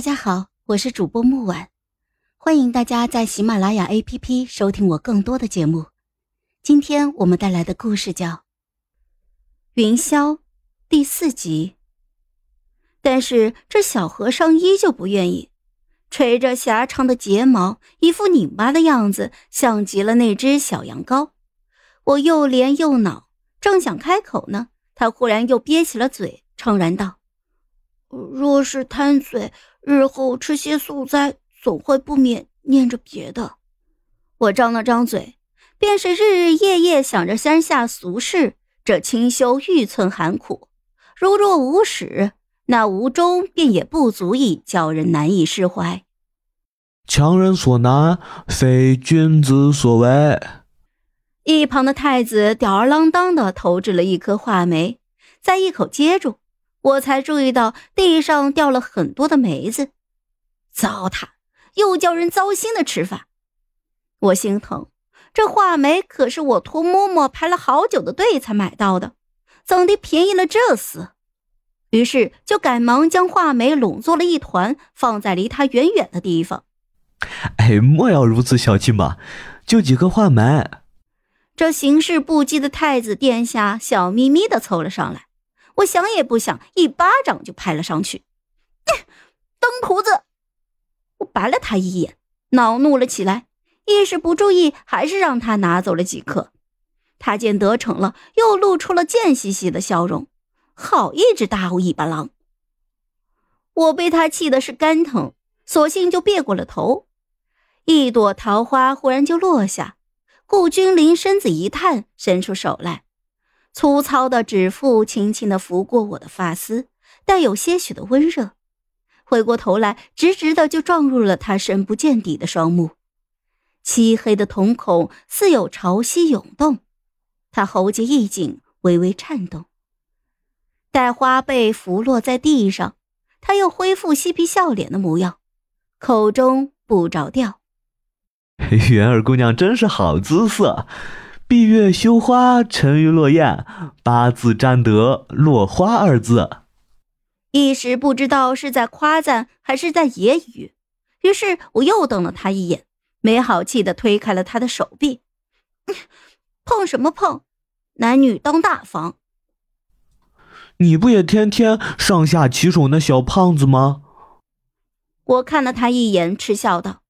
大家好，我是主播木婉，欢迎大家在喜马拉雅 APP 收听我更多的节目。今天我们带来的故事叫《云霄》第四集。但是这小和尚依旧不愿意，垂着狭长的睫毛，一副拧巴的样子，像极了那只小羊羔。我又怜又恼，正想开口呢，他忽然又憋起了嘴，怅然道。若是贪嘴，日后吃些素斋，总会不免念着别的。我张了张嘴，便是日日夜夜想着山下俗事，这清修欲寸寒苦。如若无始，那无终便也不足以叫人难以释怀。强人所难，非君子所为。一旁的太子吊儿郎当的投掷了一颗话梅，再一口接住。我才注意到地上掉了很多的梅子，糟蹋，又叫人糟心的吃法。我心疼，这话梅可是我托嬷嬷排了好久的队才买到的，怎地便宜了这厮？于是就赶忙将话梅拢作了一团，放在离他远远的地方。哎，莫要如此小气嘛，就几颗话梅。这行事不羁的太子殿下笑眯眯的凑了上来。我想也不想，一巴掌就拍了上去。登徒子！我白了他一眼，恼怒了起来，一时不注意，还是让他拿走了几颗。他见得逞了，又露出了贱兮兮的笑容。好一只大尾巴狼！我被他气的是肝疼，索性就别过了头。一朵桃花忽然就落下，顾君临身子一探，伸出手来。粗糙的指腹轻轻的拂过我的发丝，带有些许的温热。回过头来，直直的就撞入了他深不见底的双目，漆黑的瞳孔似有潮汐涌动。他喉结一紧，微微颤动。待花被拂落在地上，他又恢复嬉皮笑脸的模样，口中不着调：“ 元儿姑娘真是好姿色。”闭月羞花，沉鱼落雁，八字沾得“落花”二字。一时不知道是在夸赞还是在揶揄，于是我又瞪了他一眼，没好气的推开了他的手臂。碰什么碰？男女当大方。你不也天天上下其手那小胖子吗？我看了他一眼，嗤笑道：“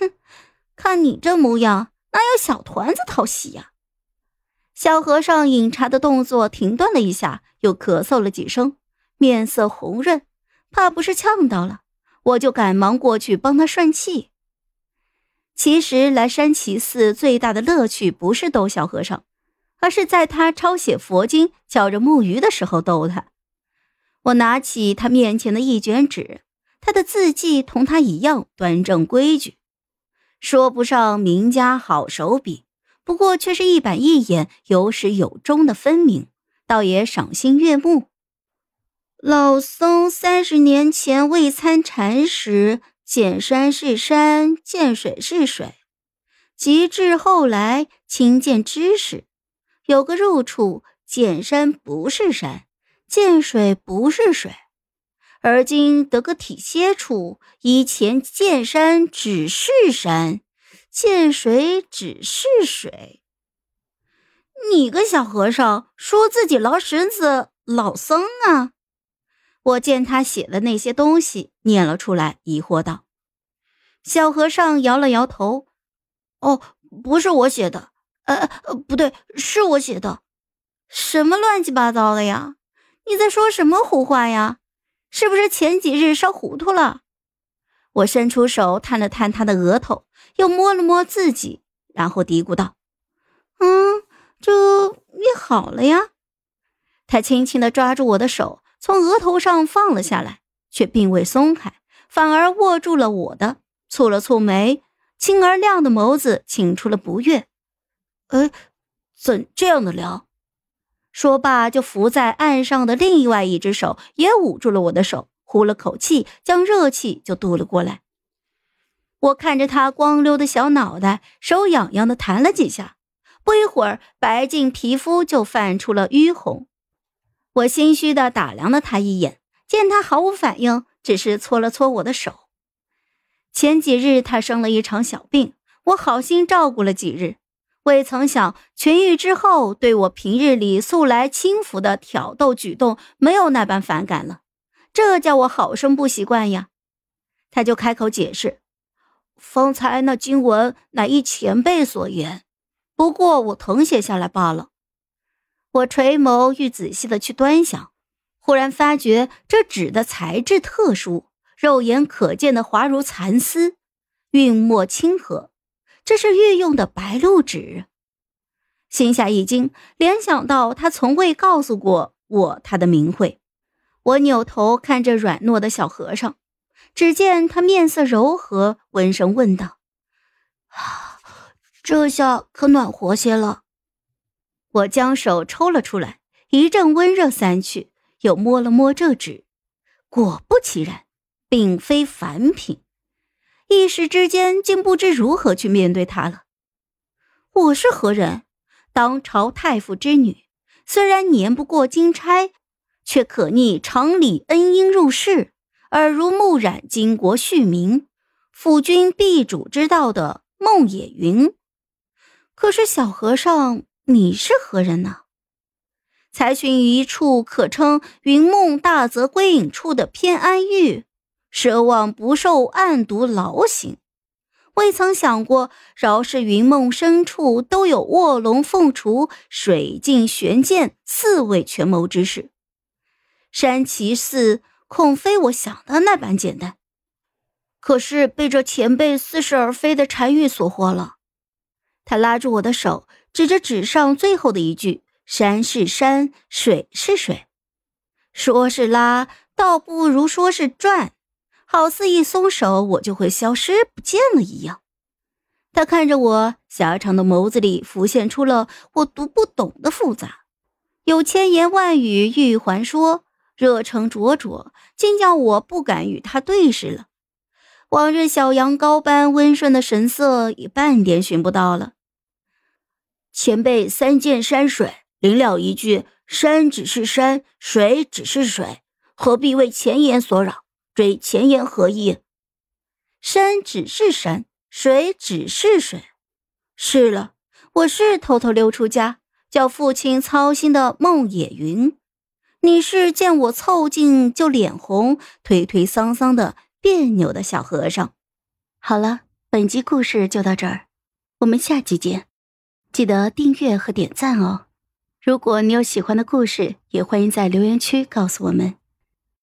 哼，看你这模样。”哪有小团子讨喜呀？小和尚饮茶的动作停顿了一下，又咳嗽了几声，面色红润，怕不是呛到了。我就赶忙过去帮他顺气。其实来山崎寺最大的乐趣不是逗小和尚，而是在他抄写佛经、敲着木鱼的时候逗他。我拿起他面前的一卷纸，他的字迹同他一样端正规矩。说不上名家好手笔，不过却是一板一眼、有始有终的分明，倒也赏心悦目。老僧三十年前未参禅时，见山是山，见水是水；及至后来亲见知识，有个入处，见山不是山，见水不是水。而今得个体歇处，以前见山只是山，见水只是水。你个小和尚，说自己老婶子、老僧啊？我见他写的那些东西，念了出来，疑惑道：“小和尚摇了摇头，哦，不是我写的，呃，不对，是我写的。什么乱七八糟的呀？你在说什么胡话呀？”是不是前几日烧糊涂了？我伸出手探了探他的额头，又摸了摸自己，然后嘀咕道：“嗯，这也好了呀。”他轻轻地抓住我的手，从额头上放了下来，却并未松开，反而握住了我的，蹙了蹙眉，清而亮的眸子沁出了不悦。“哎，怎这样的聊？”说罢，就扶在岸上的另外一只手也捂住了我的手，呼了口气，将热气就渡了过来。我看着他光溜的小脑袋，手痒痒的弹了几下，不一会儿，白净皮肤就泛出了淤红。我心虚的打量了他一眼，见他毫无反应，只是搓了搓我的手。前几日他生了一场小病，我好心照顾了几日，未曾想痊愈之后，对我平日里素来轻浮的挑逗举动没有那般反感了，这叫我好生不习惯呀。他就开口解释：“方才那经文乃一前辈所言，不过我誊写下来罢了。”我垂眸欲仔细的去端详，忽然发觉这纸的材质特殊。肉眼可见的滑如蚕丝，韵墨清和，这是御用的白露纸。心下一惊，联想到他从未告诉过我他的名讳。我扭头看着软糯的小和尚，只见他面色柔和，温声问道：“这下可暖和些了？”我将手抽了出来，一阵温热散去，又摸了摸这纸，果不其然。并非凡品，一时之间竟不知如何去面对他了。我是何人？当朝太傅之女，虽然年不过金钗，却可逆常理恩荫入仕，耳濡目染巾帼续名，辅君必主之道的孟野云。可是小和尚，你是何人呢？才寻一处可称云梦大泽归隐处的偏安狱。奢望不受暗毒劳刑，未曾想过饶是云梦深处都有卧龙凤雏、水镜玄剑四位权谋之士。山崎寺恐非我想的那般简单，可是被这前辈似是而非的禅语所惑了。他拉住我的手，指着纸上最后的一句：“山是山，水是水。”说是拉，倒不如说是转。好似一松手，我就会消失不见了一样。他看着我，狭长的眸子里浮现出了我读不懂的复杂，有千言万语欲还说，热诚灼灼，竟叫我不敢与他对视了。往日小羊羔般温顺的神色已半点寻不到了。前辈三见山水，临了一句：“山只是山，水只是水，何必为前言所扰？”水前言何意？山只是山，水只是水。是了，我是偷偷溜出家，叫父亲操心的孟野云。你是见我凑近就脸红、推推搡搡的别扭的小和尚。好了，本集故事就到这儿，我们下集见。记得订阅和点赞哦。如果你有喜欢的故事，也欢迎在留言区告诉我们。